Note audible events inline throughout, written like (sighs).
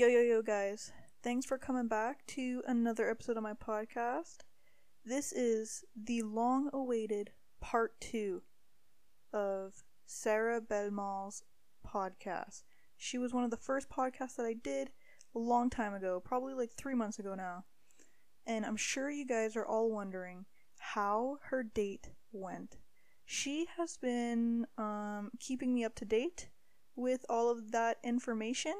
Yo, yo, yo, guys. Thanks for coming back to another episode of my podcast. This is the long awaited part two of Sarah Belmont's podcast. She was one of the first podcasts that I did a long time ago, probably like three months ago now. And I'm sure you guys are all wondering how her date went. She has been um, keeping me up to date with all of that information,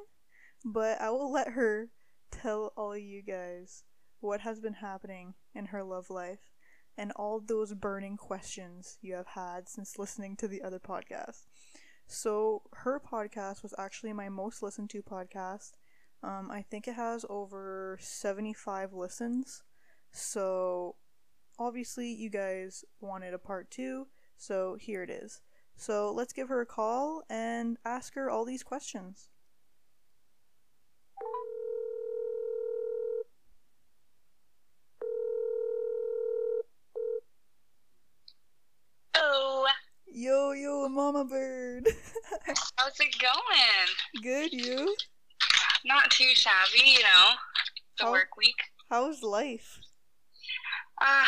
but I will let her tell all you guys what has been happening in her love life and all those burning questions you have had since listening to the other podcast. So, her podcast was actually my most listened to podcast. Um, I think it has over 75 listens. So, obviously, you guys wanted a part two, so here it is. So, let's give her a call and ask her all these questions. Oh, Yo, yo, Mama Bird. (laughs) how's it going? Good, you? Not too shabby, you know. The How- work week. How's life? Uh,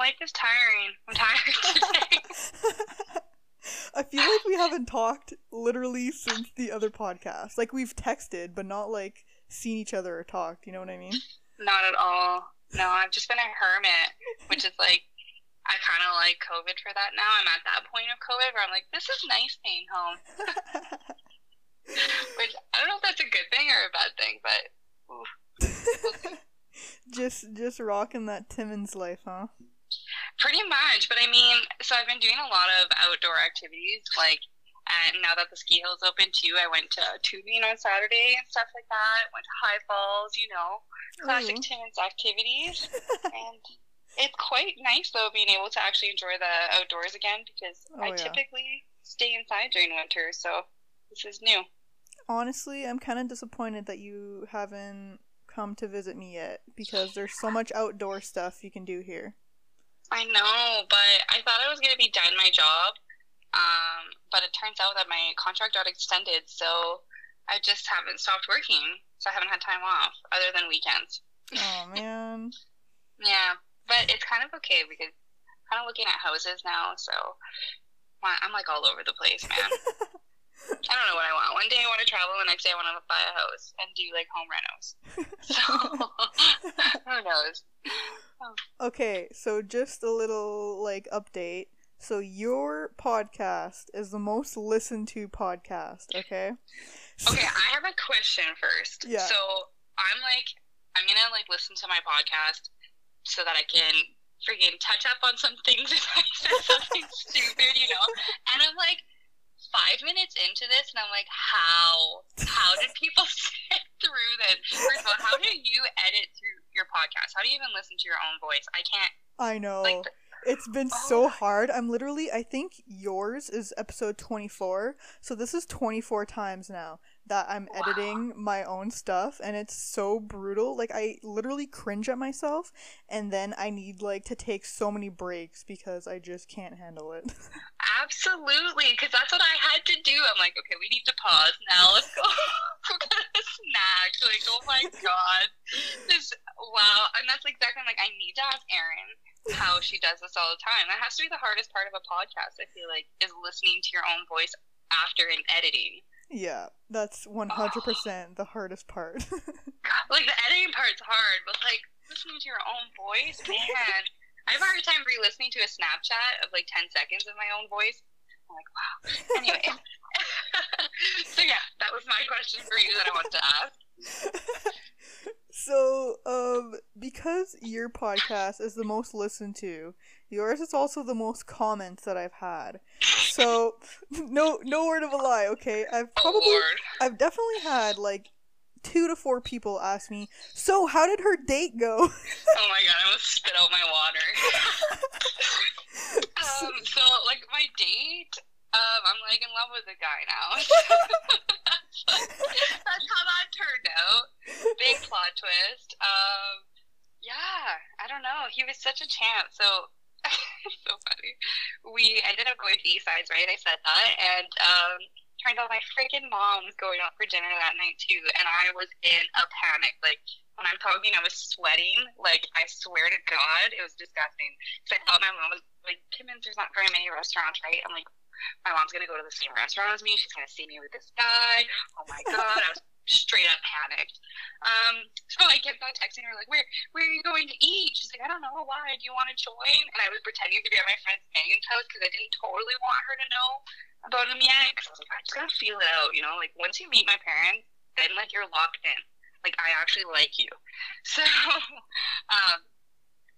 life is tiring. I'm tired (laughs) today. (laughs) I feel like we haven't talked literally since the other podcast. Like we've texted, but not like seen each other or talked. You know what I mean? Not at all. No, I've just been a hermit, which is like, I kind of like COVID for that now. I'm at that point of COVID where I'm like, this is nice being home. (laughs) Which I don't know if that's a good thing or a bad thing, but (laughs) just just rocking that Timmins life, huh? Pretty much, but I mean, so I've been doing a lot of outdoor activities, like, and now that the ski hill's open too, I went to tubing on Saturday and stuff like that. Went to High Falls, you know, classic Ooh. Timmins activities, (laughs) and it's quite nice though being able to actually enjoy the outdoors again because Oh, I yeah. typically stay inside during winter, so this is new. Honestly, I'm kind of disappointed that you haven't come to visit me yet because there's so much outdoor stuff you can do here. I know, but I thought I was going to be done my job. Um, but it turns out that my contract got extended, so I just haven't stopped working. So I haven't had time off other than weekends. Oh man. (laughs) Yeah, but it's kind of okay because I'm kind of looking at houses now, so I'm like all over the place, man. (laughs) I don't know what I want. One day I want to travel, the next day I want to buy a house and do like home renos. (laughs) So (laughs) who knows? Okay, so just a little like update. So your podcast is the most listened to podcast, okay? Okay, I have a question first. Yeah. So I'm like, I'm gonna like listen to my podcast so that I can freaking touch up on some things (laughs) if I said something stupid, you know. And I'm like, five minutes into this, and I'm like, how? How did people (laughs) sit through this? First of all, how do you edit through your podcast? How do you even listen to your own voice? I can't. I know. Like, the- It's been Oh so hard. I'm literally I think yours is episode 24. So this is 24 times now that I'm Wow. editing my own stuff and it's so brutal. Like I literally cringe at myself and then I need like to take so many breaks because I just can't handle it. (laughs) Absolutely, because that's what I had to do. I'm like, okay, we need to pause now. Let's go. go get a snack. Like, oh my (laughs) god, this wow. And that's exactly like I need to ask Erin how she does this all the time. That has to be the hardest part of a podcast. I feel like is listening to your own voice after and editing. Yeah, that's 100% the hardest part. (laughs) Like the editing part's hard, but like listening to your own voice, man. I have a hard time re-listening to a Snapchat of like ten seconds of my own voice. I'm like, wow. Anyway, (laughs) (laughs) so yeah, that was my question for you that I wanted to ask. so, um, because your podcast is the most listened to, yours is also the most comments that I've had. So, (laughs) no, no word of a lie. Okay, I've Oh probably, Lord. I've definitely had like two to four people ask me. So, how did her date go? (laughs) Oh my god, I almost spit out my water. (laughs) um, so like my date, um, I'm like in love with a guy now. That's how that turned out. Big plot twist. Um, yeah, I don't know. He was such a champ. So (laughs) so funny. We ended up going to East Sides, right? I said that, and um, Turns out my freaking mom was going out for dinner that night too, and I was in a panic. Like when I'm talking, I was sweating. Like I swear to God, it was disgusting. Because I thought my mom was like, Timmins, there's not very many restaurants, right? I'm like, my mom's gonna go to the same restaurant as me. She's gonna see me with this guy. Oh my God, I was straight up panicked. Um, so I kept on texting her like, "Where, where are you going to eat?" She's like, "I don't know. Why? Do you want to join?" And I was pretending to be at my friend Megan's house because I didn't totally want her to know about him yet. Because I was like, I just gotta feel it out, you know. Like once you meet my parents, then like you're locked in. Like I actually like you. (laughs) So, um,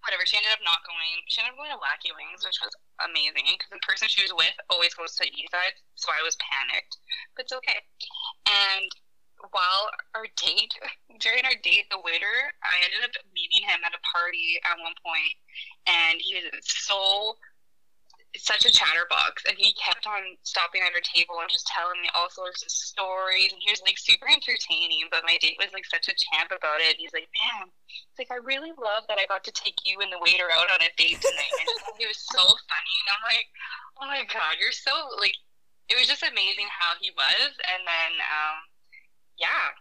whatever. She ended up not going. She ended up going to Wacky Wings, which was amazing because the person she was with always goes to East Side, so I was panicked. But it's okay. And while our date, (laughs) during our date, the waiter, I ended up meeting him at a party at one point, and he was so such a chatterbox, and he kept on stopping at our table and just telling me all sorts of stories, and he was like super entertaining. But my date was like such a champ about it. He's like, man, it's like I really love that I got to take you and the waiter out on a date tonight. and he was so funny, and I'm like, oh my god, you're so like. It was just amazing how he was, and then um, yeah,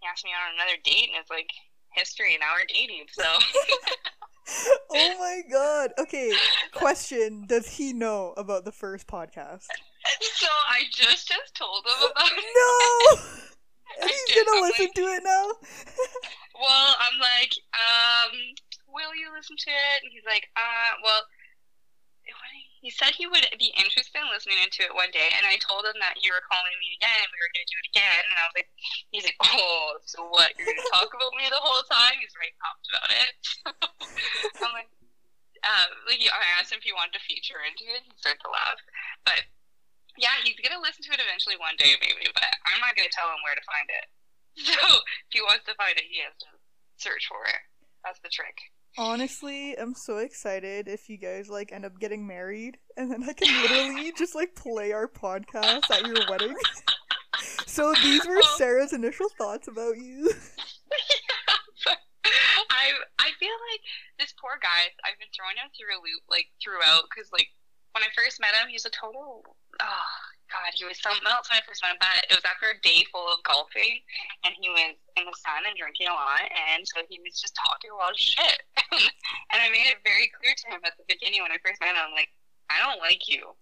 he asked me on another date, and it's like history. Now we're dating, so. (laughs) oh my god. Okay, question: Does he know about the first podcast? So I just just told him about it. No. (laughs) He's did. gonna I'm listen like- to it now. (laughs) Well, I'm like, um, will you listen to it? And he's like, uh, well, what did he said he would be interested in listening into it one day, and I told him that you were calling me again, and we were going to do it again, and I was like, he's like, oh, so what? You're going to talk about me the whole time? He's very pumped about it. (laughs) I'm like, uh, like, I asked him if he wanted to feature into it. He started to laugh, but yeah, he's gonna listen to it eventually one day, maybe. But I'm not gonna tell him where to find it. (laughs) So if he wants to find it, he has to search for it. That's the trick. Honestly, I'm so excited if you guys like end up getting married, and then I can literally just like play our podcast at your wedding. (laughs) so these were oh. Sarah's initial thoughts about you. (laughs) I I feel like this poor guy. I've been throwing him through a loop like throughout because like when I first met him, he was a total. Oh God, he was something else when I first met him. But it was after a day full of golfing, and he was in the sun and drinking a lot, and so he was just talking a lot of shit. (laughs) and I made it very clear to him at the beginning when I first met him, I'm like, I don't like you.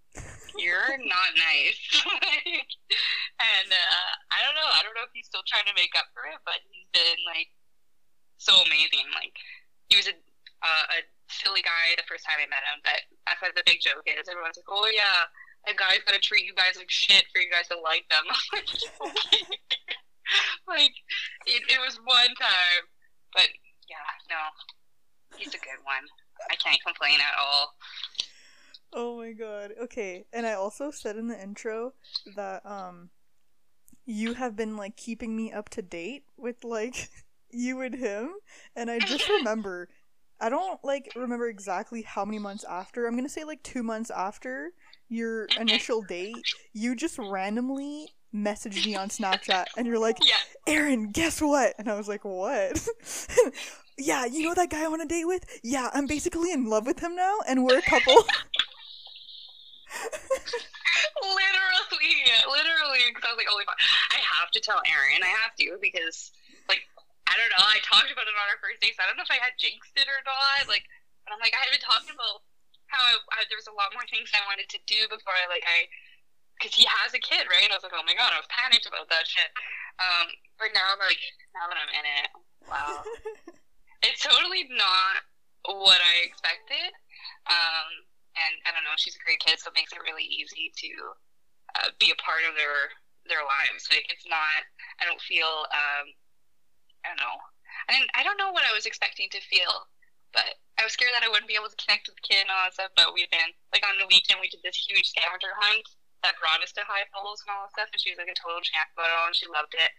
You're (laughs) not nice. (laughs) and uh, I don't know. I don't know if he's still trying to make up for it, but he's been like so amazing. Like he was a uh, a silly guy the first time I met him, but that's what the big joke is. Everyone's like, "Oh yeah, a guy's gotta treat you guys like shit for you guys to like them." Like, like it, it was one time, but yeah, no, he's a good one. I can't complain at all. Oh my god. Okay, and I also said in the intro that um you have been like keeping me up to date with like (laughs) you and him, and I just (laughs) remember I don't like remember exactly how many months after. I'm going to say like 2 months after your initial date, you just randomly messaged me on Snapchat and you're like, Yeah, Erin, guess what? And I was like, what? (laughs) yeah, you know that guy I want to date with? Yeah, I'm basically in love with him now, and we're a couple. (laughs) literally, literally. Because I was like, "Oh, fuck. I have to tell Erin. I have to because, like, I don't know. I talked about it on our first date. So I don't know if I had jinxed it or not. Like, but I'm like, I had been talking about how I, I, there was a lot more things I wanted to do before I like I, because he has a kid, right? And I was like, oh my god, I was panicked about that shit. Um, but now, like, now that I'm in it, wow, (laughs) it's totally not what I expected. Um, and I don't know, she's a great kid, so it makes it really easy to uh, be a part of their their lives. Like, it's not. I don't feel. Um, I don't know. I didn't. I don't know what I was expecting to feel, but I was scared that I wouldn't be able to connect with the kid and all that stuff. But we've been like on the weekend we did this huge scavenger hunt that brought us to High Falls and all that stuff, and she was like a total champ all, and she loved it.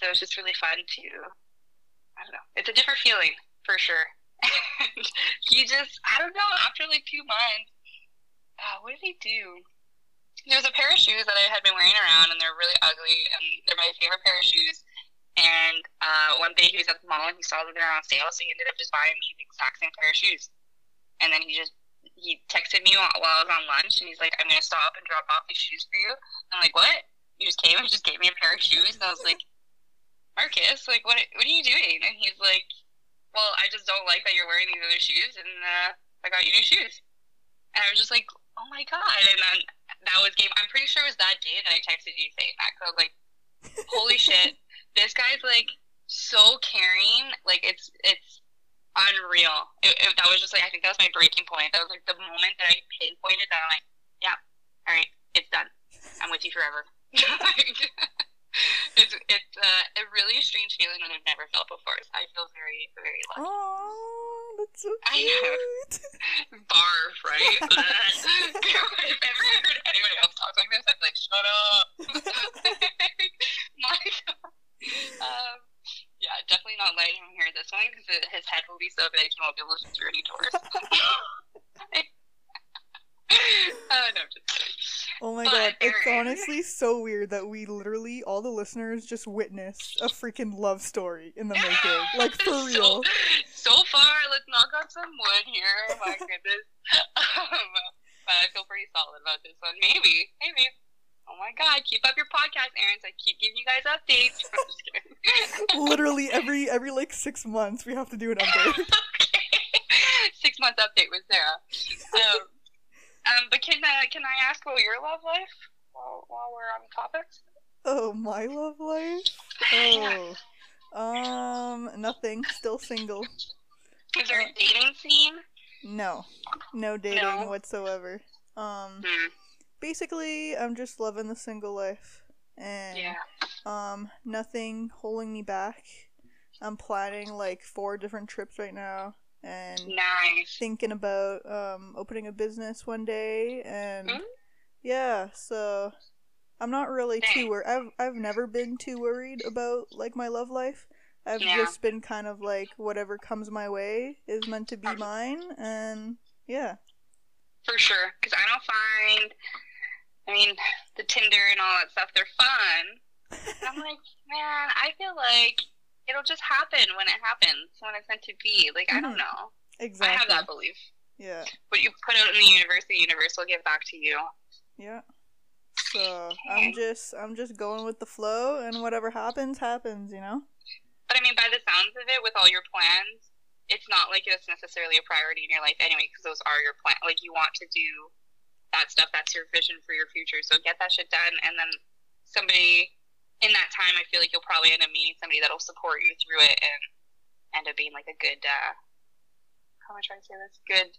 So it's just really fun to. I don't know. It's a different feeling for sure. and (laughs) he just, I don't know. After like two months, uh, what did he do? There was a pair of shoes that I had been wearing around, and they're really ugly, and they're my favorite pair of shoes. And uh, one day he was at the mall and he saw that they were on sale, so he ended up just buying me the exact same pair of shoes. And then he just he texted me while, while I was on lunch, and he's like, "I'm gonna stop and drop off these shoes for you." I'm like, "What?" he just came and just gave me a pair of shoes, and I was like, Marcus, like, what what are you doing? And he's like, Well, I just don't like that you're wearing these other shoes, and uh, I got you new shoes. And I was just like, Oh my god! And then that was game. I'm pretty sure it was that day that I texted you saying that. Cause I was like, Holy (laughs) shit, this guy's like so caring. Like it's it's unreal. It, it, that was just like I think that was my breaking point. That was like the moment that I pinpointed that I'm like, yeah, all right, it's done. I'm with you forever. (laughs) (laughs) it's it's uh, a really strange feeling that I've never felt before. So I feel very very lucky. Oh, that's so I know. cute. (laughs) Barf, right? (laughs) if ever heard anyone else talk like this, be like, shut up. (laughs) My God. Um, yeah, definitely not letting him hear this one because his head will be so big he won't be able to to any doors. Oh, (laughs) no, kidding. Oh my But, god, it's honestly so weird that we literally, all the listeners, just witnessed a freaking love story in the making. (laughs) Like, for so, real. So far, let's knock on some wood here. Oh my (laughs) goodness. Um, but I feel pretty solid about this one. Maybe, maybe. Oh my god, keep up your podcast, Erin. So I keep giving you guys updates. I'm just kidding. literally every every like six months we have to do an update. okay. Six months update with Sarah. Um, um, but can uh, can I ask about your love life while, while we're on topic? Oh, my love life? (laughs) Oh. Um, nothing. Still single. Is there a dating scene? No. No dating No? whatsoever. Um, Hmm. basically, I'm just loving the single life. And, Yeah. um, nothing holding me back. I'm planning like four different trips right now. And Nice. thinking about um opening a business one day and Mm. yeah so i'm not really too worried I've, I've never been too worried about like my love life i've Yeah. just been kind of like whatever comes my way is meant to be Um, mine and yeah For sure. Because I don't find, I mean, the Tinder and all that stuff, they're fun. I'm (laughs) like, man, I feel like it'll just happen when it happens, when it's meant to be. Like, I don't Mhm. know. exactly I have that belief. yeah What you put out in the universe, the universe will give back to you. yeah so i'm just i'm just going with the flow and whatever happens happens you know But I mean, by the sounds of it, with all your plans, it's not like it's necessarily a priority in your life anyway, because those are your plans. Like, you want to do that stuff. That's your vision for your future. So get that shit done. And then somebody, in that time, I feel like you'll probably end up meeting somebody that'll support you through it and end up being like a good, uh, how am I trying to say this? Good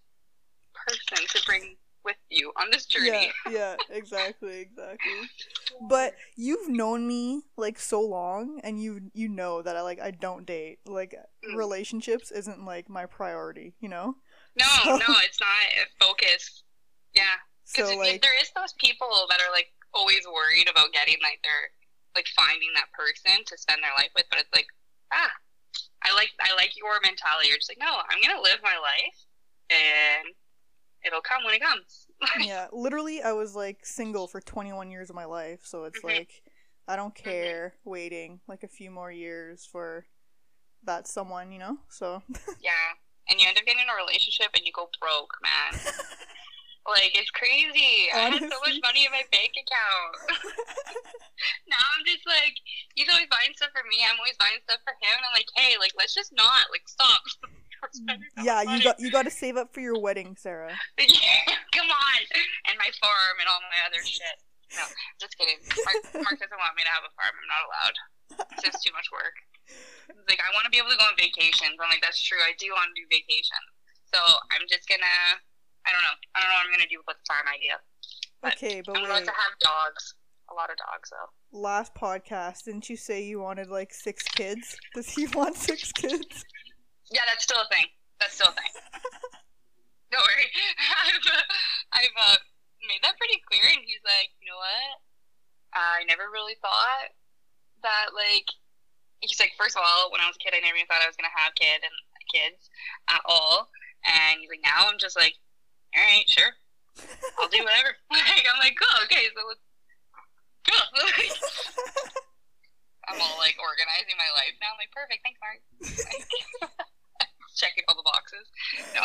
person to bring with you on this journey. Yeah, (laughs) yeah, exactly, exactly. But you've known me like so long, and you you know that I like I don't date. Like Mm. relationships isn't like my priority, you know. No, (laughs) So- no, it's not a focus. Yeah. So Because like, there is those people that are like always worried about getting like their like finding that person to spend their life with, but it's like ah, I like I like your mentality. You're just like no, I'm gonna live my life, and it'll come when it comes. (laughs) yeah, literally, I was like single for 21 years of my life, so it's Mhm. like I don't care waiting like a few more years for that someone, you know. So (laughs) yeah, and you end up getting in a relationship and you go broke, man. (laughs) Like it's crazy. I had so much money in my bank account. (laughs) now I'm just like, he's always buying stuff for me. I'm always buying stuff for him. And I'm like, hey, like let's just not like stop. (laughs) We're spending so yeah, you got you got to save up for your wedding, Sarah. (laughs) yeah, come on, and my farm and all my other shit. No, just kidding. Mark, Mark doesn't want me to have a farm. I'm not allowed. It's just too much work. He's like, I want to be able to go on vacations. I'm like, that's true. I do want to do vacations. So I'm just gonna. I don't know. I don't know what I'm gonna do with the farm idea. But Okay, but I'm about to have dogs. A lot of dogs, though. last podcast, didn't you say you wanted like six kids? Does he (laughs) want six kids? Yeah, that's still a thing. That's still a thing. (laughs) Don't worry. I've, (laughs) uh, I've uh, made that pretty clear, and he's like, you know what? I never really thought that, like, he's like, first of all, when I was a kid, I never even thought I was gonna have kid and kids at all. And he's like, now I'm just like, all right, sure, I'll do whatever. (laughs) like, I'm like, cool, okay, so let's cool. (laughs) I'm all like organizing my life now. I'm like, perfect, thanks, Mark. (laughs) Checking all the boxes. No.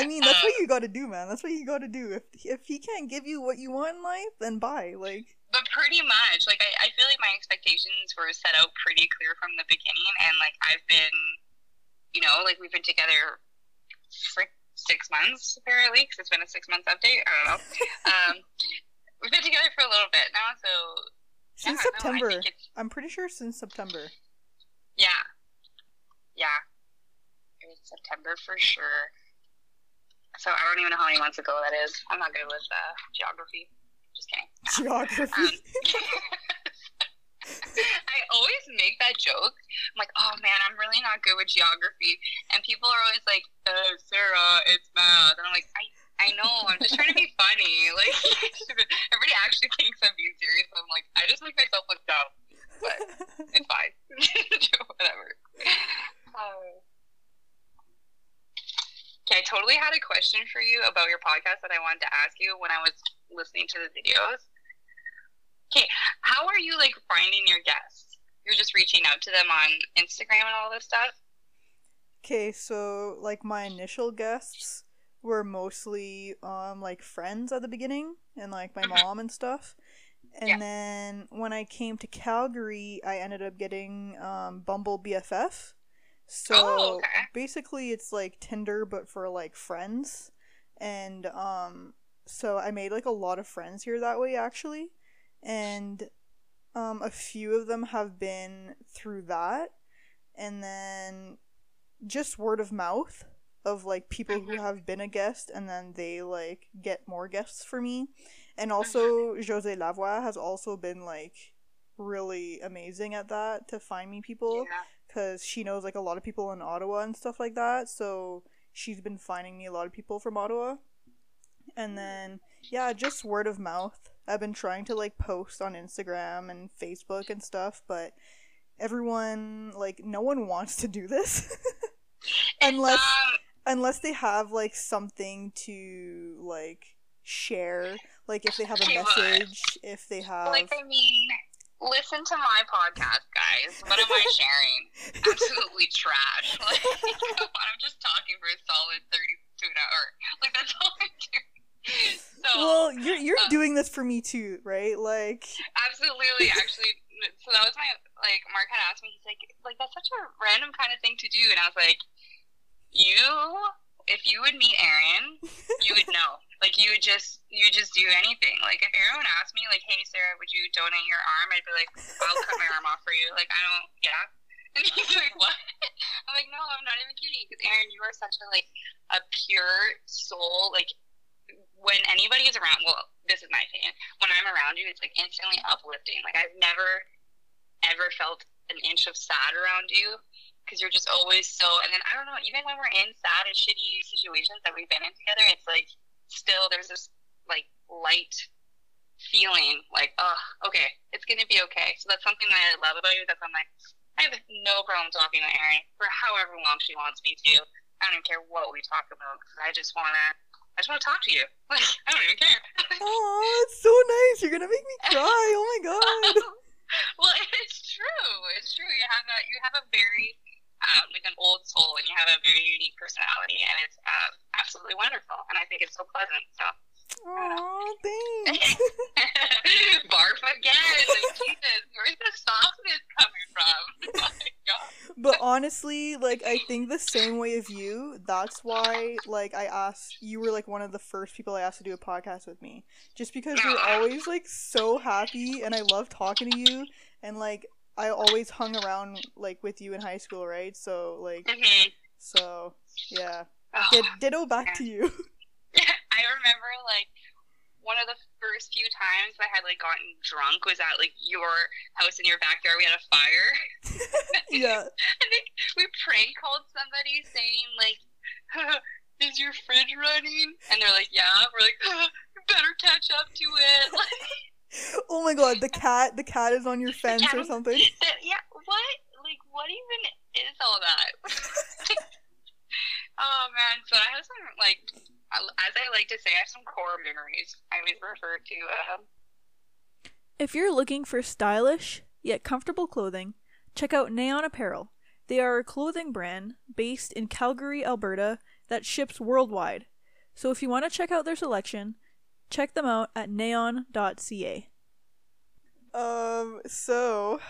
I mean, that's Uh, what you got to do, man. That's what you got to do. If if he can't give you what you want in life, then buy. Like, but pretty much. Like I, I feel like my expectations were set out pretty clear from the beginning, and like I've been, you know, like we've been together six months apparently because it's been a six month update. I don't know. (laughs) um, we've been together for a little bit now, so Since yeah, September. it's- I'm pretty sure since September. yeah, yeah. It was September for sure. So I don't even know how many months ago that is. I'm not good with uh, geography. Just kidding. Geography. Um, (laughs) (laughs) I always make that joke. I'm like, oh man, I'm really not good with geography, and people are always like, uh, Sarah, it's math, and I'm like, I, I know, I'm just trying to be funny. (laughs) Like, everybody actually thinks I'm being serious. I'm like, I just make myself look dumb, but it's fine. (laughs) Whatever. Um, Okay, I totally had a question for you about your podcast that I wanted to ask you when I was listening to the videos. Okay, how are you like finding your guests? You're just reaching out to them on Instagram and all this stuff? Okay, so like my initial guests were mostly um like friends at the beginning and like my Mhm. mom and stuff. And Yeah. then when I came to Calgary, I ended up getting um Bumble BFF. So Oh, okay. basically it's like Tinder but for like friends. And um so I made like a lot of friends here that way actually. And um a few of them have been through that. And then just word of mouth of like people who Mhm. have been a guest and then they like get more guests for me. And also Josée Lavoie has also been like really amazing at that to find me people Yeah. because she knows like a lot of people in Ottawa and stuff like that. So she's been finding me a lot of people from Ottawa. And then yeah, just word of mouth. I've been trying to like post on Instagram and Facebook and stuff, but everyone like no one wants to do this (laughs) unless um, unless they have like something to like share, like if they have a message, if they have like I mean, listen to my podcast, guys. What am I sharing? (laughs) Absolutely trash. (laughs) Like, I'm just talking for a solid thirty-two an hour. Like that's all I'm doing. So Well, you're you're uh, doing this for me too, right? Like Absolutely, actually. So that was my like. Mark had asked me. He's like, like that's such a random kind of thing to do, and I was like, you, if you would meet Erin, you would (laughs) know. Like you would just, you would just do anything. Like if Erin asked me, like, hey Sarah, would you donate your arm? I'd be like, I'll cut my arm off for you. Like I don't, yeah. (laughs) And he's like, what? I'm like, no, I'm not even kidding. Because Erin, you are such a like a pure soul. Like when anybody is around, well, this is my opinion. When I'm around you, it's like instantly uplifting. Like I've never, ever felt an inch of sad around you because you're just always so. And then I don't know, even when we're in sad and shitty situations that we've been in together, it's like still there's this like light feeling, like oh, okay, it's gonna be okay. So that's something that I love about you. That's I'm like, I have no problem talking to Erin for however long she wants me to. I don't even care what we talk about because I just wanna. I just want to talk to you. (laughs) Like, I don't even care. (laughs) Oh, it's so nice. You're gonna make me cry. Oh my god. (laughs) well, it's true. It's true. You have that. You have a very um, like an old soul, and you have a very unique personality, and it's uh, absolutely wonderful. And I think it's so pleasant. So Oh, thanks. (laughs) (laughs) barf again. Jesus, where's the softness coming from? (laughs) Oh my God. but honestly, like I think the same way of you. That's why like I asked you were like one of the first people I asked to do a podcast with me. Just because you're always like so happy and I love talking to you and like I always hung around like with you in high school, right? So like Mhm. so yeah. Oh. Did ditto back to you. I remember like one of the first few times I had like gotten drunk was at like your house in your backyard. We had a fire. (laughs) yeah. (laughs) I think we prank called somebody saying like, (laughs) "Is your fridge running?" And they're like, "Yeah." We're like, "You better catch up to it." Oh my god, the cat the cat is on your fence or something. that- yeah. What? Like, what even is all that? oh man. So I have some like, as I like to say, I have some core memories. I always refer to. Um, If you're looking for stylish yet comfortable clothing, check out Neon Apparel. They are a clothing brand based in Calgary, Alberta that ships worldwide. So if you want to check out their selection, check them out at neon.ca. Um. So,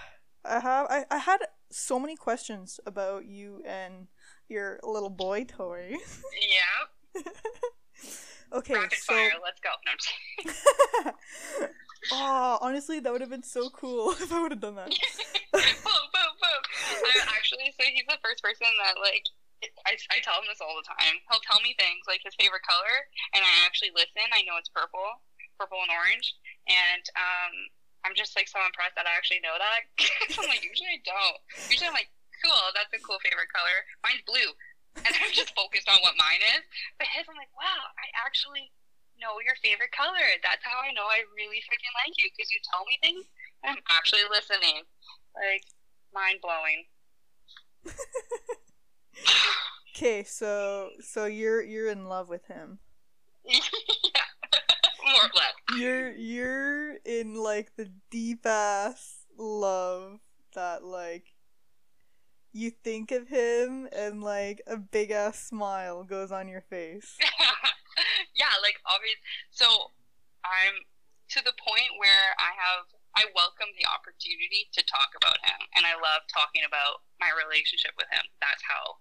I have I, I had so many questions about you and your little boy toy. (laughs) Yeah. (laughs) okay. Rapid so. fire. Let's go. No, oh, (laughs) honestly, that would have been so cool (laughs) if I would have done that. boom, boom, boom. I'm actually, so he's the first person that, like, I, I tell him this all the time. He'll tell me things like his favorite color, and I actually listen. I know it's purple, purple and orange, and um, I'm just like so impressed that I actually know that. I'm like, usually I don't. Usually I'm like, cool, that's a cool favorite color. Mine's blue, and I'm just focused on what mine is. But his, I'm like, wow, I actually know your favorite color. That's how I know I really freaking like you because you tell me things. And I'm actually listening. Like, mind blowing. (laughs) Okay, so so you're you're in love with him. yeah, (laughs) more or less. You're you're in like the deep ass love that like you think of him and like a big ass smile goes on your face. (laughs) yeah, like obvious. So I'm to the point where I have I welcome the opportunity to talk about him, and I love talking about my relationship with him. That's how.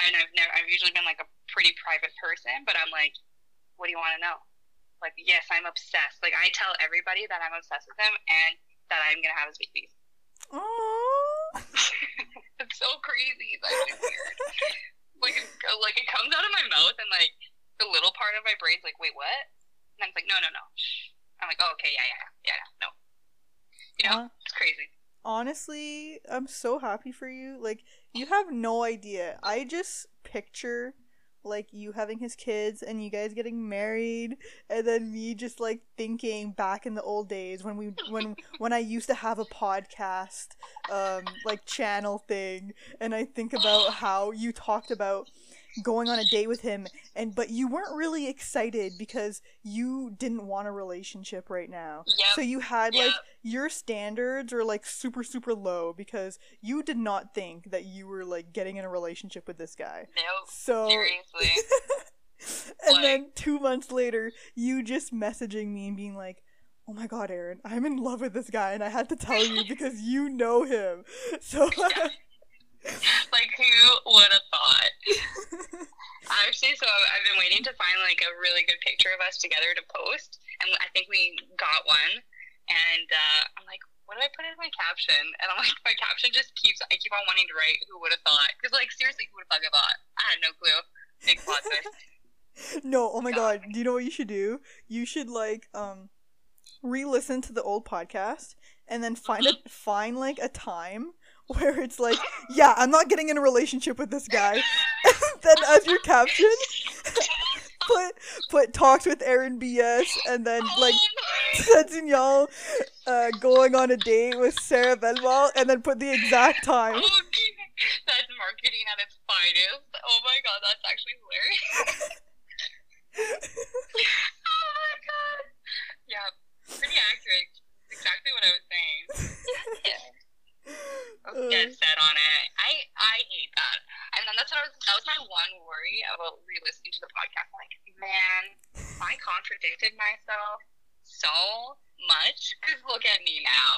And I've never I've usually been like a pretty private person, but I'm like, what do you want to know? Like, yes, I'm obsessed. Like I tell everybody that I'm obsessed with him and that I'm gonna have his babies. Aww. (laughs) (laughs) it's so crazy. It's actually weird. like, it, like it comes out of my mouth, and like the little part of my brain's like, wait, what? And I'm like, no, no, no. I'm like, oh, okay, yeah, yeah, yeah, yeah, no. You know, Uh, it's crazy. honestly, I'm so happy for you. Like, you have no idea. I just picture like you having his kids and you guys getting married and then me just like thinking back in the old days when we when (laughs) when I used to have a podcast um like channel thing and I think about how you talked about going on a date with him and but you weren't really excited because you didn't want a relationship right now. Yep. So you had like Yep. your standards are like super super low because you did not think that you were like getting in a relationship with this guy. No, So seriously. (laughs) and Like- then 2 months later you just messaging me and being like Oh my god, Erin, I'm in love with this guy and I had to tell you because you know him. (laughs) So (laughs) like, who would have thought? (laughs) Actually, so I've been waiting to find like a really good picture of us together to post, and I think we got one. And uh, I'm like, what do I put in my caption? And I'm like, my caption just keeps. I keep on wanting to write. Who would have thought? Because like seriously, who would have fucking thought? I had no clue. Big plot twist. (laughs) No, oh my God. god. Do you know what you should do? You should like um re-listen to the old podcast and then find a find like a time (laughs) where it's like, yeah, I'm not getting in a relationship with this guy. (laughs) then as your caption, (laughs) put put talks with Erin BS and then like y'all uh, going on a date with Sarah Belval and then put the exact time. That's marketing at its finest. Oh my god, that's actually hilarious. oh my god. Yeah, pretty accurate. Exactly what I was saying. Yeah. Dead set on it. I I hate that. And then that's what I was. That was my one worry about re-listening to the podcast. I'm like, man, I contradicted myself so much. Cause look at me now.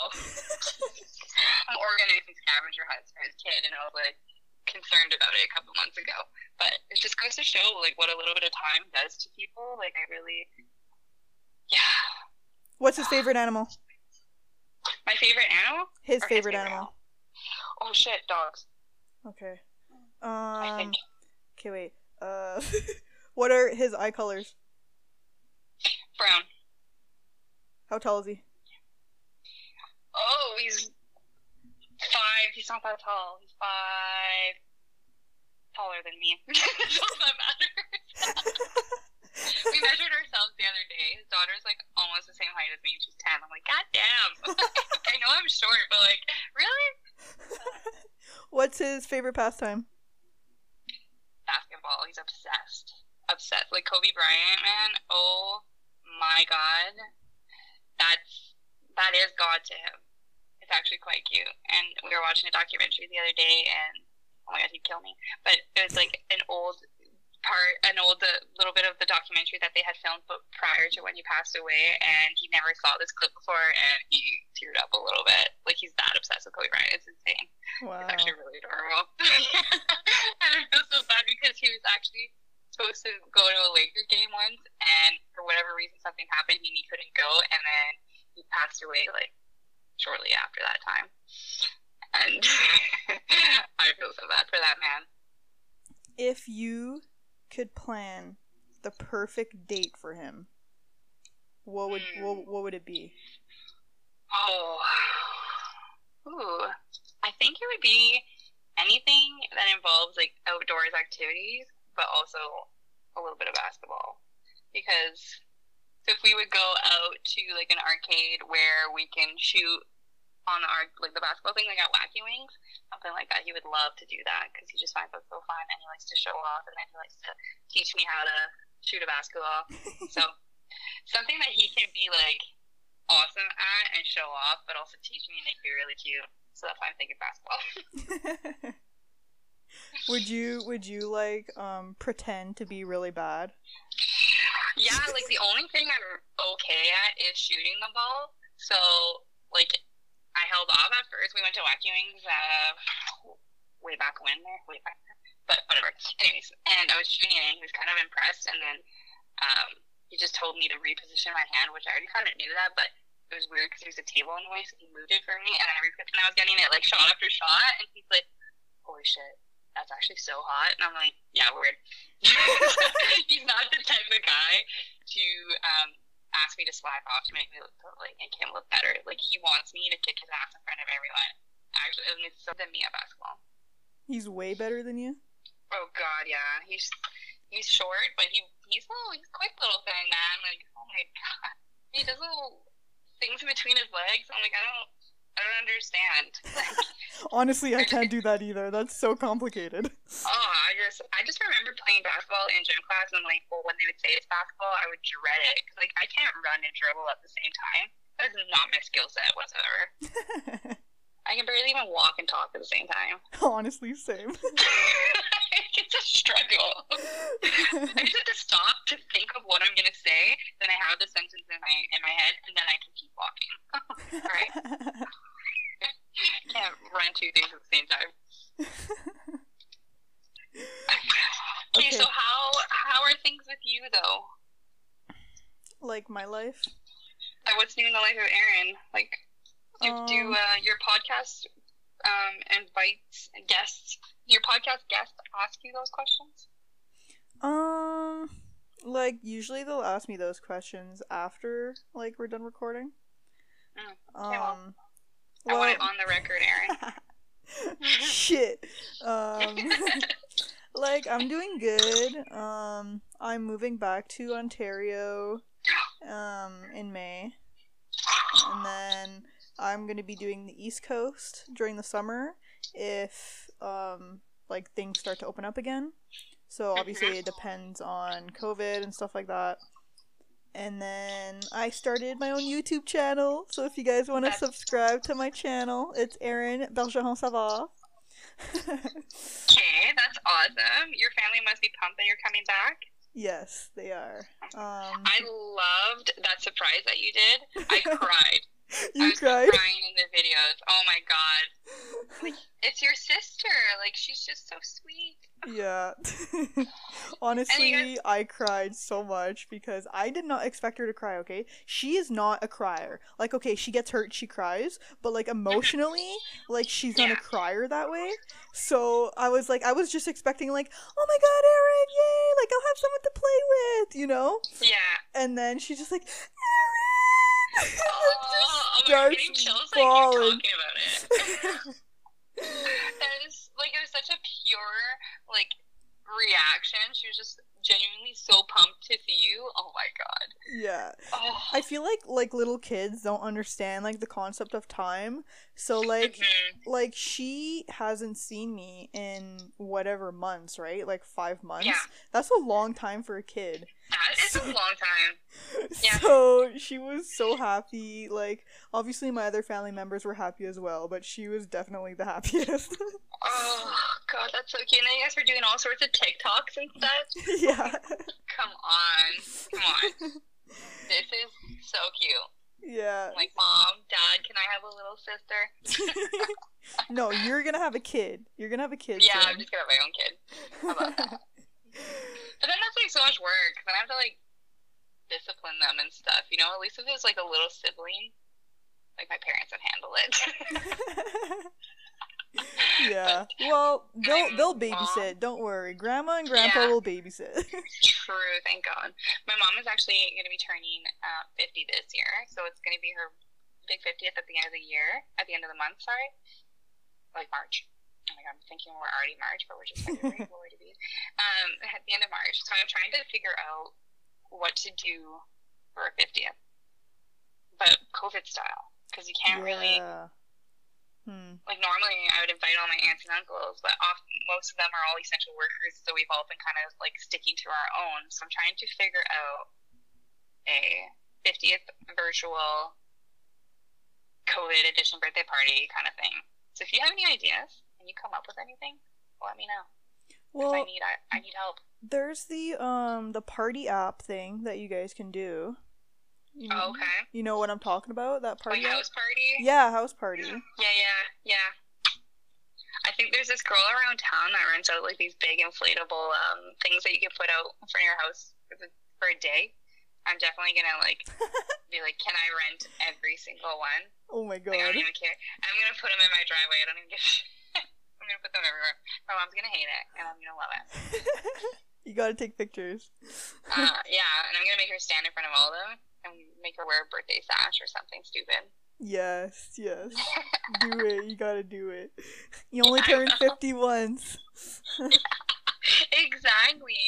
(laughs) I'm organizing scavenger hunts for his kid, and I was like concerned about it a couple months ago. But it just goes to show like what a little bit of time does to people. Like I really, yeah. What's his favorite animal? My favorite animal? His Or his favorite favorite animal. Oh shit, dogs. Okay. I Um. think. Okay, wait. Uh, (laughs) what are his eye colors? Brown. How tall is he? Oh, he's five. He's not that tall. He's five. Taller than me. (laughs) That's all that matters. (laughs) we measured ourselves the other day. His daughter's like almost the same height as me. She's ten. I'm like, God damn. I know I'm short, but like, really? (laughs) What's his favorite pastime? Basketball. He's obsessed. Obsessed. Like Kobe Bryant, man. Oh my god. That's that is God to him. It's actually quite cute. And we were watching a documentary the other day, and oh my god, he'd kill me. But it was like an old part, an old uh, little bit of the documentary that they had filmed but prior to when he passed away, and he never saw this clip before, and he teared up a little bit. Like he's that obsessed with Kobe Bryant. It's insane. Wow. It's actually really adorable. (laughs) and I feel so bad because he was actually supposed to go to a Lakers game once, and for whatever reason, something happened and he couldn't go, and then he passed away like shortly after that time. And (laughs) I feel so bad for that man. If you could plan the perfect date for him, what would Hmm. what, what would it be? Oh, ooh, I think it would be anything that involves like outdoors activities, but also a little bit of basketball. Because if we would go out to like an arcade where we can shoot on our like the basketball thing, like at Wacky Wings, something like that, he would love to do that because he just finds that so fun and he likes to show off and then he likes to teach me how to shoot a basketball. so (laughs) something that he can be like awesome at and show off, but also teach me and make me really cute. So that's why I'm thinking basketball. (laughs) would you would you like um pretend to be really bad? yeah, like the only thing I'm okay at is shooting the ball. So like I held off at first. We went to Wacky Wings uh, way back when there, way back. But whatever. Anyways, and I was shooting and he was kind of impressed and then um, he just told me to reposition my hand, which I already kind of knew that, but it was weird because there was a table in the way, so he moved it for me, and I and I was getting it like shot after shot, and he's like, "Holy shit, that's actually so hot," and I'm like, "Yeah, weird." (laughs) he's not the type of guy to um, ask me to slack off to make me look like make him look better. Like he wants me to kick his ass in front of everyone. Actually, and it's something me at basketball. He's way better than you. Oh God, yeah. He's he's short, but he he's little. He's a quick little thing, man. Like oh my God, he does little things in between his legs. I'm like I don't I don't understand. (laughs) Honestly, I can't do (laughs) that either. That's so complicated. (laughs) oh, I just I just remember playing basketball in gym class and like well when they would say it's basketball, I would dread it because like I can't run and dribble at the same time. That is not my skill set whatsoever. I can barely even walk and talk at the same time. (laughs) Honestly, same. (laughs) it's a struggle. I just have to stop to think of what I'm gonna say, then I have the sentence in my in my head, and then I can keep walking. (laughs) right? Can't run two things at the same time. Okay, Okay. so how how are things with you though? like my life. Like, what's new in the life of Erin? Like, do, do Um, uh, your podcast um, invites guests? Your podcast guests ask you those questions? Um, like usually they'll ask me those questions after like we're done recording. Mm, okay, well, Um, I want it on the record, Erin. (laughs) shit. Um, (laughs) like I'm doing good. Um, I'm moving back to Ontario, um, in May, and then I'm gonna be doing the East Coast during the summer if um like things start to open up again. So obviously it depends on COVID and stuff like that. And then I started my own YouTube channel. So if you guys want to subscribe to my channel, it's Erin Bergeron Savard. (laughs) Okay, that's awesome. Your family must be pumped that you're coming back. yes, they are. Um, I loved that surprise that you did. I (laughs) cried. I (laughs) you was cried. crying in the videos. Oh my god. It's your sister. Like she's just so sweet. Yeah. (sighs) (laughs) Honestly, I cried so much because I did not expect her to cry, okay? She is not a crier. Like, okay, she gets hurt, she cries, but like emotionally, (laughs) like she's not Yeah. a crier that way. So I was like, I was just expecting, like, oh my god, Erin, yay! Like, I'll have someone to play with, you know? Yeah. And then she's just like, Erin! Oh, oh my god, I'm getting starts chills like you're talking about it. (laughs) that is like it was such a pure like reaction. She was just genuinely so pumped to see you. Oh my god. yeah. Oh. I feel like like little kids don't understand like the concept of time. So (laughs) like Mhm. like she hasn't seen me in whatever months, right? Like 5 months. Yeah. That's a long time for a kid. That is a long time. Yeah. So she was so happy. Like, obviously, my other family members were happy as well, but she was definitely the (laughs) happiest. Oh god, that's so cute. And then you guys were doing all sorts of TikToks and stuff. (laughs) yeah. Come on, come on. (laughs) This is so cute. Yeah. Like, mom, dad, can I have a little sister? no, you're gonna have a kid. You're gonna have a kid. Yeah, soon. I'm just gonna have my own kid. How about that? But then that's like so much work. Then I have to like discipline them and stuff. You know, at least if it was like a little sibling, like my parents would handle it. (laughs) yeah. Well, they'll they'll mom. babysit. Don't worry. Grandma and Grandpa Yeah. will babysit. (laughs) True, thank God. My mom is actually going to be turning uh, 50 this year, so it's going to be her big 50th at the end of the year, at the end of the month, sorry. Like March. I'm thinking we're already March, but we're just February. Lord (laughs) to be. Um, at the end of March. So I'm trying to figure out what to do for a 50th, but COVID style, because you can't really Hmm. like normally I would invite all my aunts and uncles, but often most of them are all essential workers, so we've all been kind of like sticking to our own. So I'm trying to figure out a 50th virtual COVID edition birthday party kind of thing. So if you have any ideas you come up with anything, let me know. Well, I need I, I need help. there's the um the party app thing that you guys can do. You, Oh, okay. You know what I'm talking about? That party app? house party. Yeah, house party. Yeah, yeah, yeah. I think there's this girl around town that rents out like these big inflatable um, things that you can put out in front of your house for, a day. I'm definitely gonna like (laughs) be like, can I rent every single one? Oh my Like, I don't even care. I'm gonna put them in my driveway. I don't even give. I'm gonna put them everywhere. My mom's gonna hate it, and I'm gonna love it. (laughs) you gotta take pictures. Uh, yeah, and I'm gonna make her stand in front of all of them and make her wear a birthday sash or something stupid. Yes, yes. (laughs) do it. You gotta do it. You only I turn 50 once. yeah, (laughs) exactly.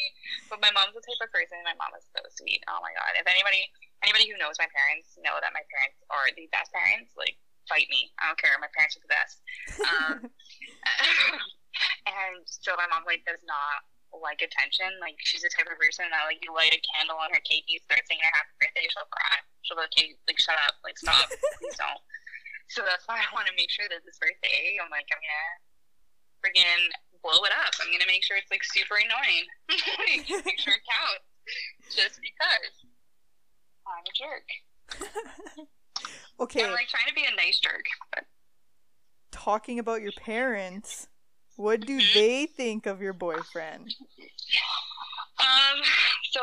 But my mom's the type of person. My mom is so sweet. Oh my god. If anybody anybody who knows my parents know that my parents are the best parents, like fight me. I don't care. My parents are the best. Um, (laughs) (laughs) and so my mom like does not like attention. Like she's the type of person that like you light a candle on her cake, you start singing her happy birthday, she'll cry. She'll be like, "Hey, like shut up, like stop, please (laughs) don't." So that's why I want to make sure that this birthday, I'm like, I'm gonna friggin' blow it up. I'm gonna make sure it's like super annoying. make sure it counts, just because I'm a jerk. Okay, I'm like trying to be a nice jerk, but talking about your parents, what do Mhm. they think of your boyfriend? Um, so,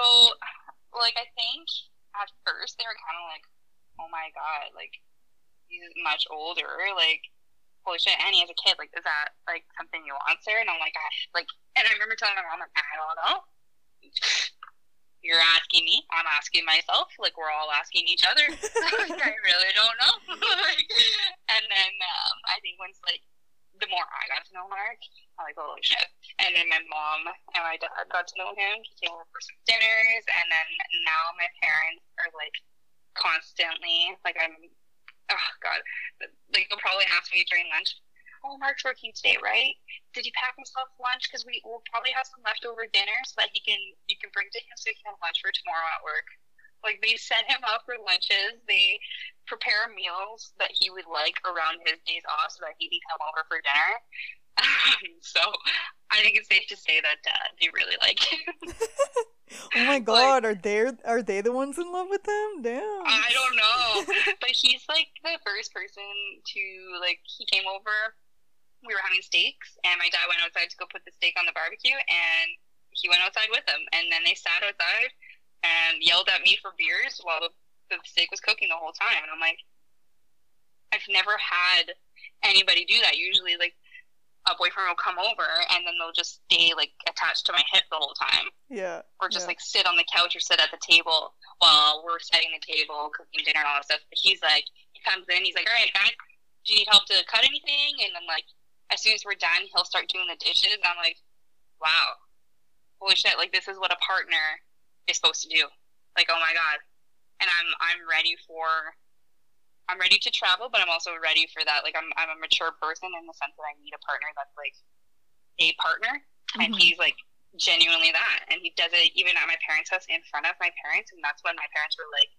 like, I think at first they were kind of like, oh my god, like, he's much older, like, holy shit, and he has a kid, like, is that, like, something you want, Sarah? And I'm like, I, like, and I remember telling my mom, like, I don't know. You're asking me, I'm asking myself, like, we're all asking each other. (laughs) I really don't know. (laughs) and then, um, I think once, like, the more I got to know Mark, I'm like, holy shit. And then my mom and my dad got to know him. He came over for some dinners, and then now my parents are like constantly like I'm. Oh God, like they'll probably ask me during lunch. Oh, Mark's working today, right? Did he pack himself lunch? Because we will probably have some leftover dinner so that he can you can bring to him so he can have lunch for tomorrow at work. Like they set him up for lunches. They prepare meals that he would like around his days off so that he can come over for dinner. (laughs) so I think it's safe to say that uh, they really like him. (laughs) Oh my god, are they are they the ones in love with him? Damn. I don't know, (laughs) but he's like the first person to like. He came over. We were having steaks, and my dad went outside to go put the steak on the barbecue, and he went outside with him, and then they sat outside and yelled at me for beers while the, the steak was cooking the whole time, and I'm like, I've never had anybody do that. Usually, like a boyfriend will come over, and then they'll just stay like attached to my hip the whole time yeah. or just yeah. like sit on the couch or sit at the table while we're setting the table, cooking dinner and all that stuff. But he's like, he comes in, he's like, all right, guys, do you need help to cut anything? And I'm like, as soon as we're done, he'll start doing the dishes. And I'm like, wow, holy shit! Like this is what a partner is supposed to do. Like, oh my god. And I'm I'm ready for. I'm ready to travel, but I'm also ready for that. Like, I'm I'm a mature person in the sense that I need a partner that's like a partner, and Mhm. he's like genuinely that. And he does it even at my parents' house in front of my parents. And that's when my parents were like,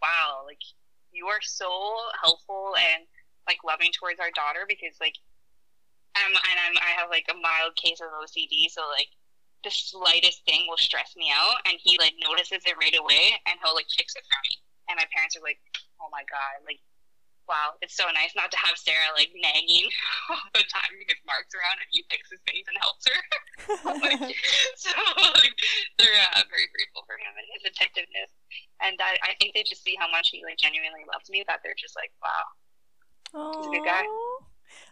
wow, like you are so helpful and like loving towards our daughter because like, I'm, and I'm, I have like a mild case of OCD. So like the slightest thing will stress me out and he like notices it right away and he'll like fix it for me. And my parents are like, oh my God, like wow, it's so nice not to have Sarah like nagging (laughs) all the time because Mark's around and he fixes things and helps her. (laughs) like, (laughs) so like, they're uh, very grateful for him and his attentiveness. And I, I think they just see how much he like genuinely loves me that they're just like, wow, he's a good guy.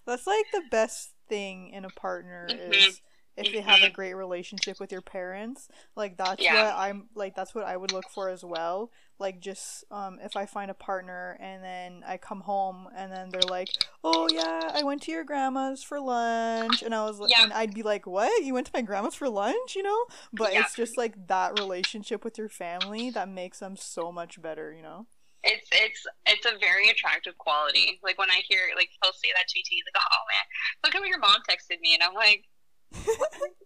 That's like the best thing in a partner Mhm. is if they have a Mhm. great relationship with your parents. Like that's Yeah. what I'm like that's what I would look for as well. Like just um if I find a partner and then I come home and then they're like, "Oh yeah, I went to your grandma's for lunch." And I was like Yeah. and I'd be like, "What? You went to my grandma's for lunch?" you know? But Yeah. it's just like that relationship with your family that makes them so much better, you know? It's it's it's a very attractive quality. Like when I hear like he'll say that to me, he's like, "Oh man, look at what your mom texted me," and I'm like, (laughs)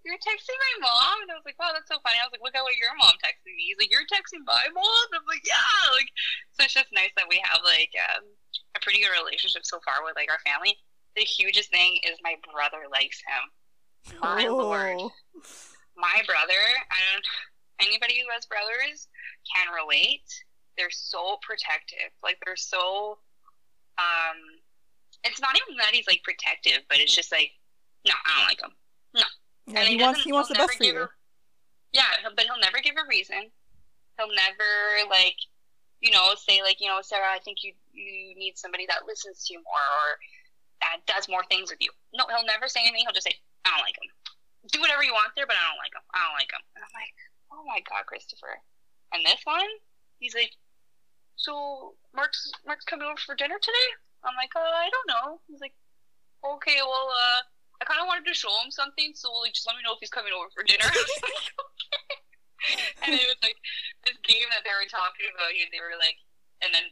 "You're texting my mom?" And I was like, "Wow, that's so funny." I was like, "Look at what your mom texted me." He's like, "You're texting my mom?" I'm like, "Yeah." Like, so it's just nice that we have like um, a pretty good relationship so far with like our family. The hugest thing is my brother likes him. My lord, Oh. my brother. I don't. Anybody who has brothers can relate. They're so protective. Like they're so. Um, it's not even that he's like protective, but it's just like, no, I don't like him. Yeah, And he wants he wants the best for you. a- yeah, but he'll never give a reason. He'll never like, you know, say like, you know, Sarah, I think you you need somebody that listens to you more or that does more things with you. No, he'll never say anything. He'll just say, I don't like him. Do whatever you want there, but I don't like him. I don't like him. And I'm like, oh my god, Christopher. And this one, he's like, so Mark's Mark's coming over for dinner today. I'm like, uh, I don't know. He's like, okay, well, uh, I kind of wanted to show him something, so like, just let me know if he's coming over for dinner. (laughs) And it was like this game that they were talking about. You, they were like, and then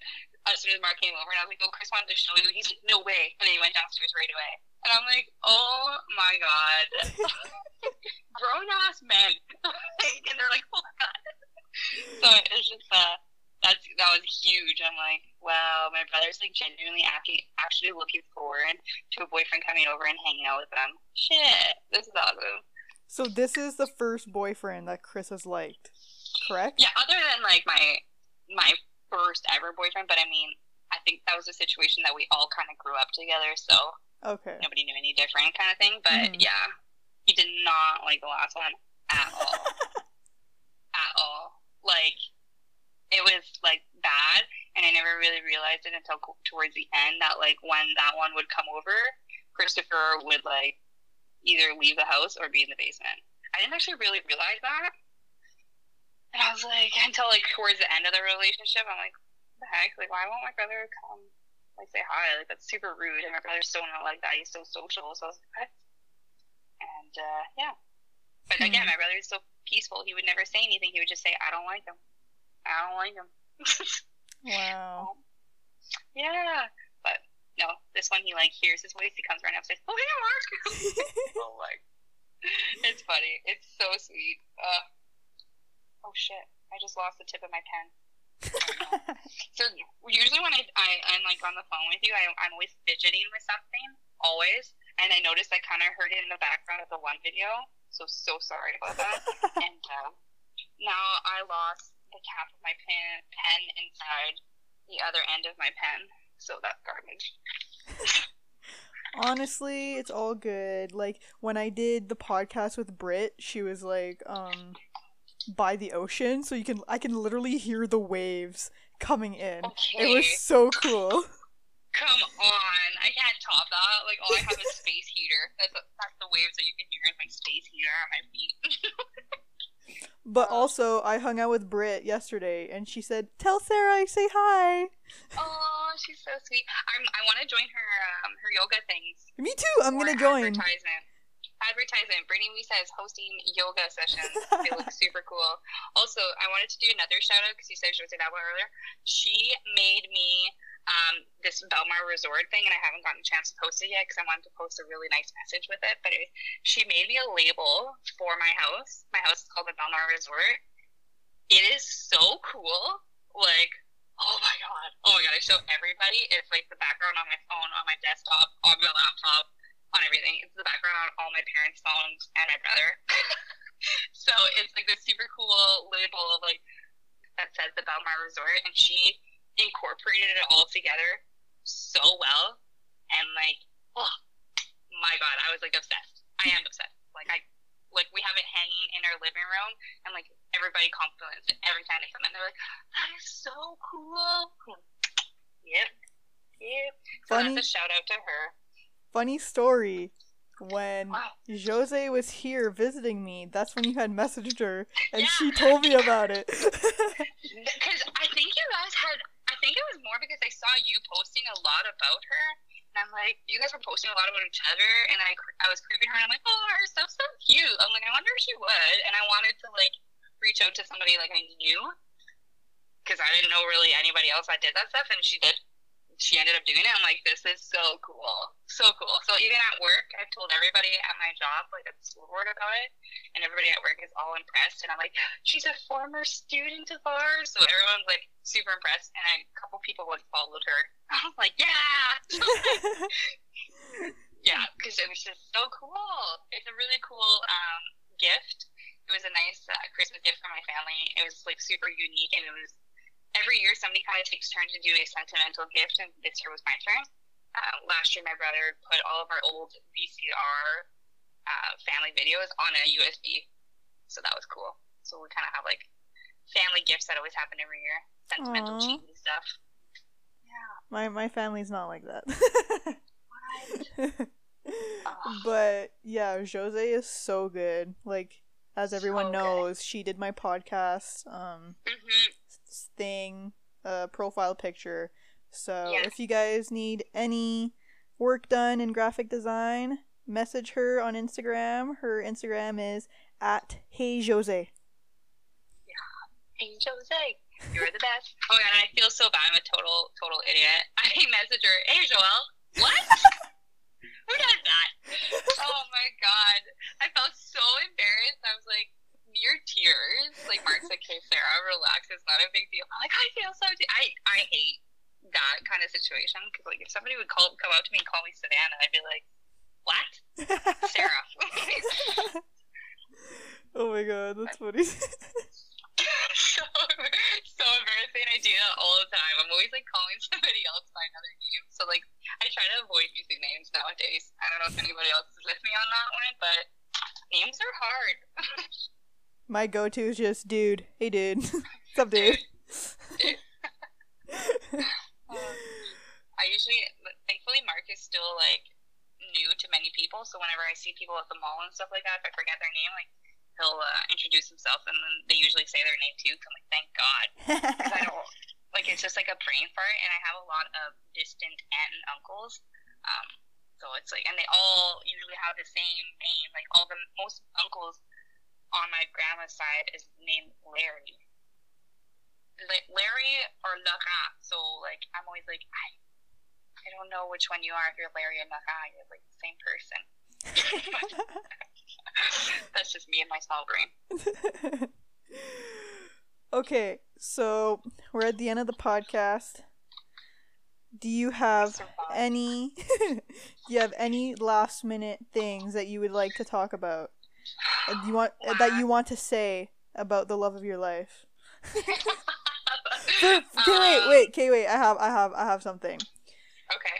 as soon as Mark came over, and I was like, oh, Chris wanted to show you. He's like, no way. And then he went downstairs right away. And I'm like, oh my god, (laughs) grown ass men. (laughs) And they're like, oh my god. So it's just uh, that's that was huge. I'm like, wow, my brother's like genuinely actually actually looking forward to a boyfriend coming over and hanging out with them. Shit, this is awesome. So this is the first boyfriend that Chris has liked, correct? Yeah, other than like my my first ever boyfriend, but I mean, I think that was a situation that we all kind of grew up together, so Okay. nobody knew any different, kind of thing. But Mhm. yeah, he did not like the last one at all, (laughs) at all. Like it was like bad, and I never really realized it until towards the end that like when that one would come over, Christopher would like either leave the house or be in the basement. I didn't actually really realize that. And I was like, (laughs) until like towards the end of the relationship, I'm like, the heck? Like, why won't my brother come, like, say hi? Like, that's super rude. And my brother's so not like that. He's so social. So I was like, what? And uh, yeah. But Hmm. again, my brother is so peaceful. He would never say anything. He would just say, I don't like him. I don't like him. (laughs) Wow. yeah. But no, this one, he like hears his voice. He comes right up and says, oh, yeah, Mark. (laughs) (laughs) oh, like, it's funny. It's so sweet. Uh, oh, shit. I just lost the tip of my pen. So usually when I, I I'm like on the phone with you, I, I'm always fidgeting with something, always. And I noticed I kind of heard it in the background of the one video. So so sorry about that. and uh, now I lost the cap of my pen pen inside the other end of my pen. So that's garbage. Honestly, it's all good. Like when I did the podcast with Brit, she was like, um, by the ocean, so you can I can literally hear the waves coming in. Okay. It was so cool. Come on, I can't top that. Like all I have is space heater. That's that's the waves that you can hear is my space heater on my feet. (laughs) But also, I hung out with Brit yesterday, and she said, "Tell Sarah I say hi." oh, she's so sweet. I'm, I want to join her um, her yoga things. Me too. I'm gonna join. Advertisement. Advertisement. Brittany Lisa is hosting yoga sessions. They look (laughs) super cool. Also, I wanted to do another shout out because you said she was that one earlier. She made me um, this Belmar Resort thing, and I haven't gotten a chance to post it yet because I wanted to post a really nice message with it. But it, she made me a label for my house. My house is called the Belmar Resort. It is so cool. Like, oh my god, oh my god! I show everybody. It's like the background on my phone, on my desktop, on my laptop, on everything. It's the background on all my parents' phones and my brother. (laughs) so it's like this super cool label of like that says the Belmar Resort, and she incorporated it all together so well. And like, oh my god, I was like obsessed. I am obsessed. Like I, like we have it hanging in our living room, and like everybody compliments it every time they come in. They're like, that is so cool. Yep. Yep. So Funny- that's a shout out to her. Funny story. When Wow. Josée was here visiting me, that's when you had messaged her, and Yeah. she told me about it. (laughs) Because I think you guys had, think it was more because I saw you posting a lot about her. And I'm like, you guys were posting a lot about each other. And I, I was creeping her and I'm like, oh, her stuff's so cute. I'm like, I wonder if she would. And I wanted to like reach out to somebody like I knew. Because I didn't know really anybody else that did that stuff. And she did. She ended up doing it. I'm like, this is so cool. So cool. So even at work, I've told everybody at my job, like at school board about it. And everybody at work is all impressed. And I'm like, (gasps) she's a former student of ours. So everyone's like super impressed. And a couple people like followed her. (laughs) I was like, yeah. (laughs) yeah, because it was just so cool. It's a really cool um, gift. It was a nice uh, Christmas gift for my family. It was like super unique, and it was every year somebody kind of takes turn to do a sentimental gift, and this year was my turn. Uh, last year, my brother put all of our old VCR uh, family videos on a USB, so that was cool. So we kind of have like family gifts that always happen every year, sentimental Aw. cheesy stuff. Yeah. my my family's not like that. (laughs) But yeah, Josée is so good. Like as everyone So good. knows, she did my podcast um hmm s- thing, uh profile picture. So Yes. if you guys need any work done in graphic design, message her on Instagram. Her Instagram is at Hey Josée. Hey Josée, you're the best. (laughs) Oh my god, and I feel so bad. I'm a total, total idiot. I message her, hey Joel, what? (laughs) Who does that? (laughs) Oh my god. I felt so embarrassed. I was like near tears. Like Mark's like, hey Sarah, relax. It's not a big deal. I'm like, I feel so. T-. I I hate that kind of situation because like if somebody would call come out to me and call me Savannah, I'd be like, what? Sarah. (laughs) (laughs) oh my god, that's funny. (laughs) so so embarrassing. I do that all the time. I'm always like calling somebody else by another name. So like I try to avoid using names nowadays. I don't know if anybody else is with me on that one, but names are hard. My go to is just dude. Hey dude. (laughs) What's up, dude? (laughs) (laughs) Um, I usually, thankfully, Mark is still like new to many people. So whenever I see people at the mall and stuff like that, if I forget their name, like he'll uh, introduce himself, and then they usually say their name too. So I'm like, thank God, I don't like it's just like a brain fart, and I have a lot of distant aunt and uncles. Um, so it's like, and they all usually have the same name. Like all the most uncles on my grandma's side is named Larry. La- Larry or Laurent. So like I'm always like I I don't know which one you are if you're Larry or Laurent. You're like the same person. (laughs) That's just me and my small brain. (laughs) okay, so we're at the end of the podcast. Do you have any (laughs) do you have any last minute things that you would like to talk about? You want that you want to say about the love of your life? Okay, (laughs) wait, wait, okay, wait. I have, I have, I have something. Okay.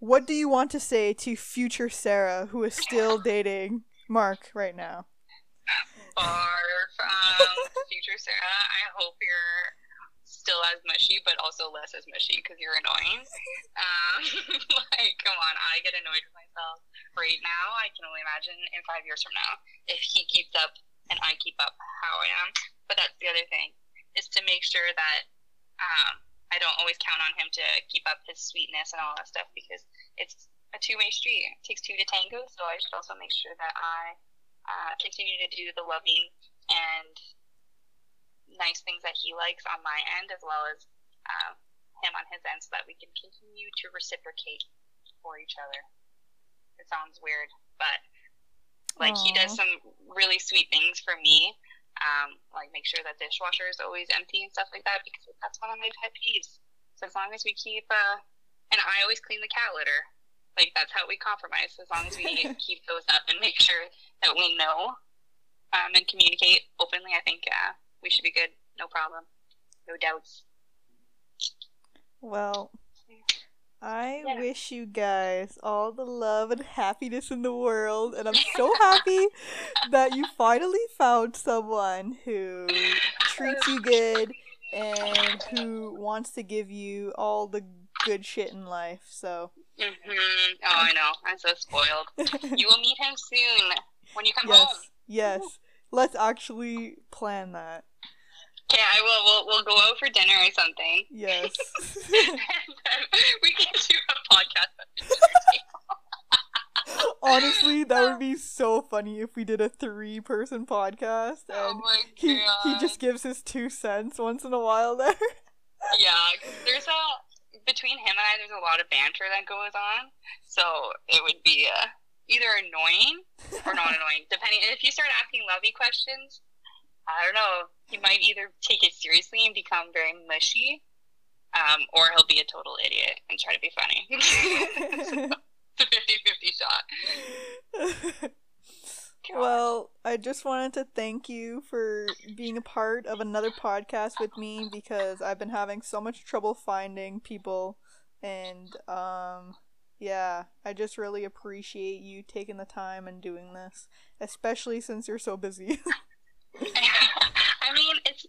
What do you want to say to future Sarah, who is still (laughs) dating Mark right now? Barf. Um, future Sarah, I hope you're still as mushy, but also less as mushy because you're annoying. (laughs) Um, (laughs) like, come on, I get annoyed with myself right now. I can only imagine in five years from now if he keeps up and I keep up how I am. But that's the other thing is to make sure that um, I don't always count on him to keep up his sweetness and all that stuff because it's a two way street. It takes two to tango, so I should also make sure that I uh, continue to do the loving and nice things that he likes on my end, as well as uh, him on his end so that we can continue to reciprocate for each other. It sounds weird, but like he does some really sweet things for me. Um, like make sure that dishwasher is always empty and stuff like that because that's one of my pet peeves. So as long as we keep, uh, and I always clean the cat litter. Like that's how we compromise. As long as we (laughs) keep those up and make sure that we know um, and communicate openly, I think uh, we should be good. No problem. No doubts. Well, I Yeah. wish you guys all the love and happiness in the world, and I'm so happy (laughs) that you finally found someone who treats you good and who wants to give you all the good shit in life. So, hmm Oh, I know. I'm so spoiled. (laughs) You will meet him soon when you come home. yes, yes. Let's actually plan that. Okay, I will. We'll, we'll go out for dinner or something. Yes. and (laughs) then (laughs) we can do a podcast. (laughs) Honestly, that would be so funny if we did a three-person podcast oh and my he god. he just gives his two cents once in a while there. Yeah, there's a between him and I. There's a lot of banter that goes on, so it would be uh, either annoying or not annoying, depending. If you start asking lovey questions, I don't know. He might either take it seriously and become very mushy, um, or he'll be a total idiot and try to be funny. (laughs) it's a 50-50 shot. (laughs) Well, I just wanted to thank you for being a part of another podcast with me because I've been having so much trouble finding people and um yeah, I just really appreciate you taking the time and doing this, especially since you're so busy. (laughs)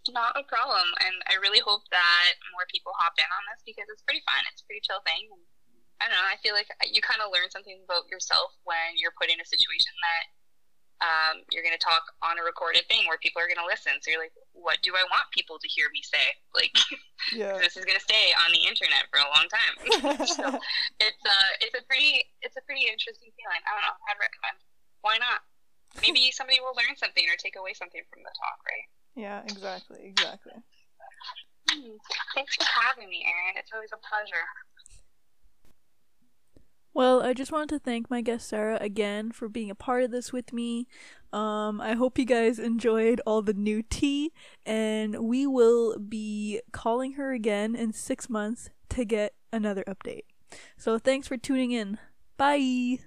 I mean, it's not a problem, and I really hope that more people hop in on this because it's pretty fun. It's a pretty chill thing. And I don't know. I feel like you kind of learn something about yourself when you're put in a situation that um, you're going to talk on a recorded thing where people are going to listen. So you're like, what do I want people to hear me say? (laughs) Like, yeah. this is going to stay on the internet for a long time. (laughs) so it's uh, it's a pretty it's a pretty interesting feeling. I don't know. I'd recommend. Why not? Maybe somebody will learn something or take away something from the talk, right? Yeah, exactly, exactly. Hmm. Thanks for having me, Erin. It's always a pleasure. Well, I just wanted to thank my guest Sarah again for being a part of this with me. Um, I hope you guys enjoyed all the new tea, and we will be calling her again in six months to get another update. So thanks for tuning in. Bye!